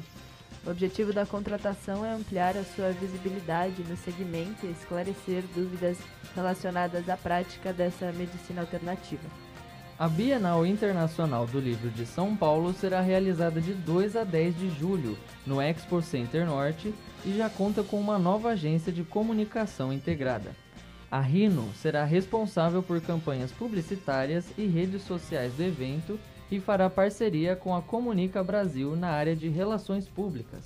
O objetivo da contratação é ampliar a sua visibilidade no segmento e esclarecer dúvidas relacionadas à prática dessa medicina alternativa. A Bienal Internacional do Livro de São Paulo será realizada de 2 a 10 de julho no Expo Center Norte e já conta com uma nova agência de comunicação integrada. A Rino será responsável por campanhas publicitárias e redes sociais do evento e fará parceria com a Comunica Brasil na área de relações públicas.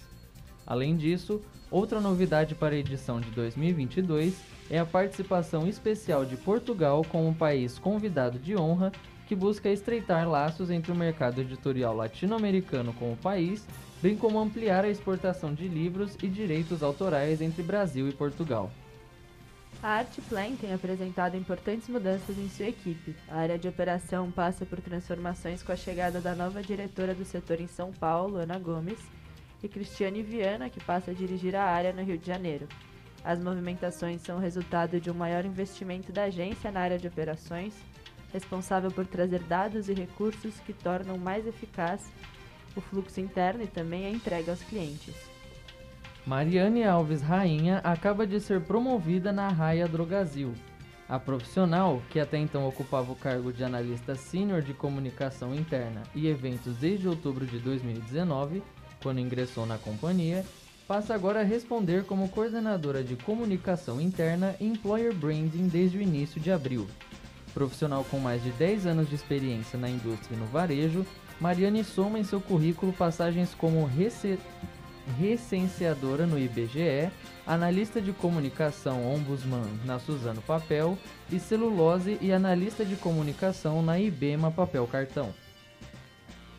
Além disso, outra novidade para a edição de 2022 é a participação especial de Portugal como país convidado de honra que busca estreitar laços entre o mercado editorial latino-americano com o país, bem como ampliar a exportação de livros e direitos autorais entre Brasil e Portugal. A Artplan tem apresentado importantes mudanças em sua equipe. A área de operação passa por transformações com a chegada da nova diretora do setor em São Paulo, Ana Gomes, e Cristiane Viana, que passa a dirigir a área no Rio de Janeiro. As movimentações são resultado de um maior investimento da agência na área de operações, responsável por trazer dados e recursos que tornam mais eficaz o fluxo interno e também a entrega aos clientes. Mariane Alves Rainha acaba de ser promovida na Raia Drogazil. A profissional, que até então ocupava o cargo de analista sênior de comunicação interna e eventos desde outubro de 2019, quando ingressou na companhia, passa agora a responder como coordenadora de comunicação interna e employer branding desde o início de abril. Profissional com mais de 10 anos de experiência na indústria e no varejo, Mariane soma em seu currículo passagens como rece... recenseadora no IBGE, analista de comunicação ombudsman na Suzano Papel e celulose e analista de comunicação na IBEMA Papel Cartão.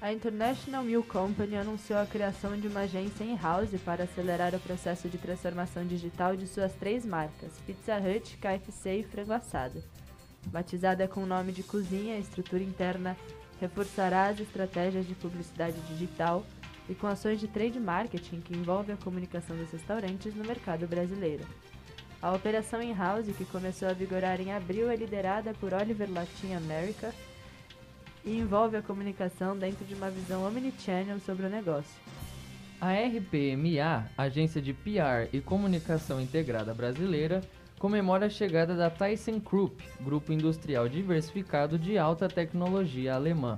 A International Milk Company anunciou a criação de uma agência in-house para acelerar o processo de transformação digital de suas três marcas, Pizza Hut, KFC e Frango Assado. Batizada com o nome de cozinha, a estrutura interna reforçará as estratégias de publicidade digital e com ações de trade marketing que envolvem a comunicação dos restaurantes no mercado brasileiro. A operação in-house, que começou a vigorar em abril, é liderada por Oliver Latin America e envolve a comunicação dentro de uma visão omnichannel sobre o negócio. A RPMA, Agência de PR e Comunicação Integrada Brasileira, comemora a chegada da ThyssenKrupp, grupo industrial diversificado de alta tecnologia alemã.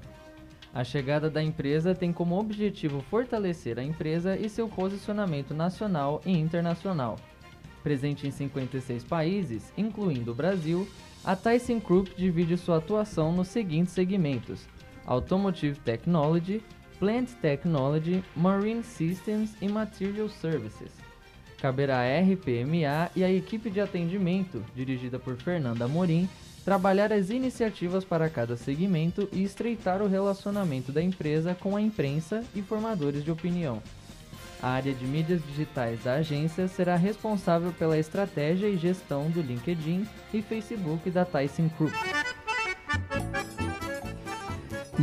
A chegada da empresa tem como objetivo fortalecer a empresa e seu posicionamento nacional e internacional. Presente em 56 países, incluindo o Brasil, a ThyssenKrupp divide sua atuação nos seguintes segmentos: Automotive Technology, Plant Technology, Marine Systems e Material Services. Caberá à RPMA e à equipe de atendimento, dirigida por Fernanda Morim, trabalhar as iniciativas para cada segmento e estreitar o relacionamento da empresa com a imprensa e formadores de opinião. A área de mídias digitais da agência será responsável pela estratégia e gestão do LinkedIn e Facebook da Tyson Group.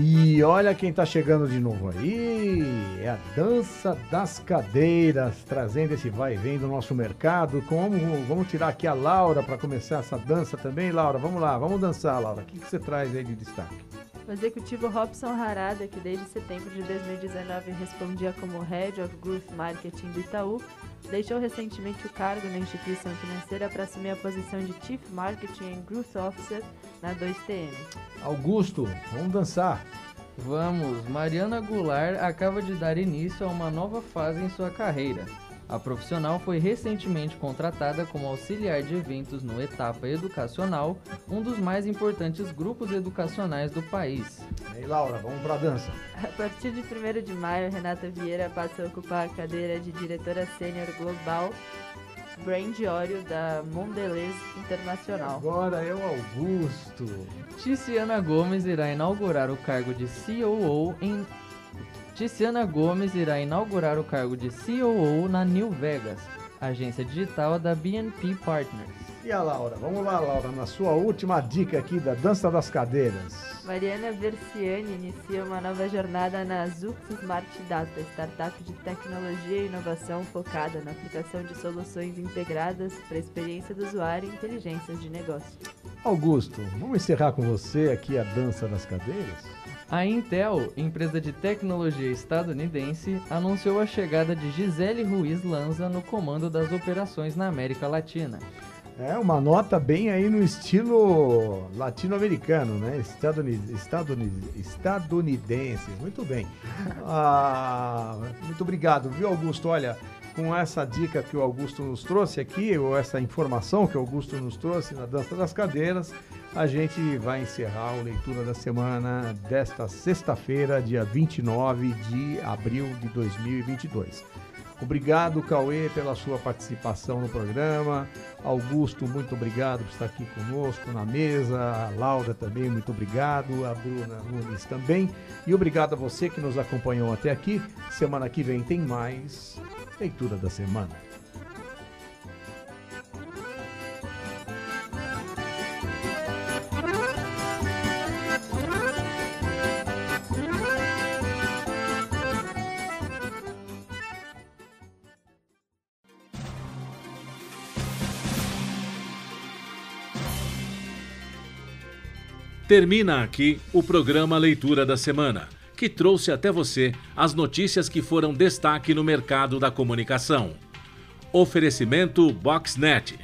E olha quem está chegando de novo aí, é a dança das cadeiras, trazendo esse vai e vem do nosso mercado. Como vamos tirar aqui a Laura para começar essa dança também, Laura? Vamos lá, vamos dançar, Laura. O que, que você traz aí de destaque? O executivo Robson Harada, que desde setembro de 2019 respondia como Head of Growth Marketing do Itaú, deixou recentemente o cargo na instituição financeira para assumir a posição de Chief Marketing and Growth Officer na 2TM. Augusto, vamos dançar. Vamos, Mariana Goulart acaba de dar início a uma nova fase em sua carreira. A profissional foi recentemente contratada como auxiliar de eventos no Etapa Educacional, um dos mais importantes grupos educacionais do país. E aí, Laura, vamos pra dança. A partir de 1 de maio, Renata Vieira passa a ocupar a cadeira de diretora sênior global Brand Óleo da Mondelez Internacional. Agora é o Augusto. Tiziana Gomes irá inaugurar o cargo de COO em Tiziana Gomes irá inaugurar o cargo de COO na New Vegas, agência digital da BNP Partners. E a Laura? Vamos lá, Laura, na sua última dica aqui da dança das cadeiras. Mariana Versiani inicia uma nova jornada na Zux Smart Data, startup de tecnologia e inovação focada na aplicação de soluções integradas para a experiência do usuário e inteligências de negócio. Augusto, vamos encerrar com você aqui a dança das cadeiras? A Intel, empresa de tecnologia estadunidense, anunciou a chegada de Gisele Ruiz Lanza no comando das operações na América Latina. É uma nota bem aí no estilo latino-americano, né? Estadunidense, estadunidense, estadunidense. Muito bem. [laughs] Ah, muito obrigado, viu, Augusto? Olha, com essa dica que o Augusto nos trouxe aqui, ou essa informação que o Augusto nos trouxe na Dança das Cadeiras, a gente vai encerrar a leitura da semana desta sexta-feira, dia 29 de abril de 2022. Obrigado, Cauê, pela sua participação no programa. Augusto, muito obrigado por estar aqui conosco na mesa. A Laura também, muito obrigado. A Bruna Nunes também. E obrigado a você que nos acompanhou até aqui. Semana que vem tem mais leitura da semana. Termina aqui o programa Leitura da Semana, que trouxe até você as notícias que foram destaque no mercado da comunicação. Oferecimento Boxnet.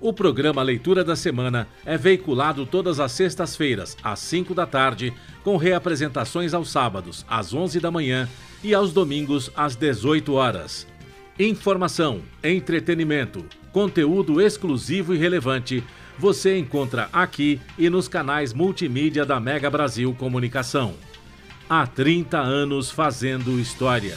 O programa Leitura da Semana é veiculado todas as sextas-feiras, às 5 da tarde, com reapresentações aos sábados, às 11 da manhã e aos domingos, às 18 horas. Informação, entretenimento, conteúdo exclusivo e relevante você encontra aqui e nos canais multimídia da Mega Brasil Comunicação. Há 30 anos fazendo história.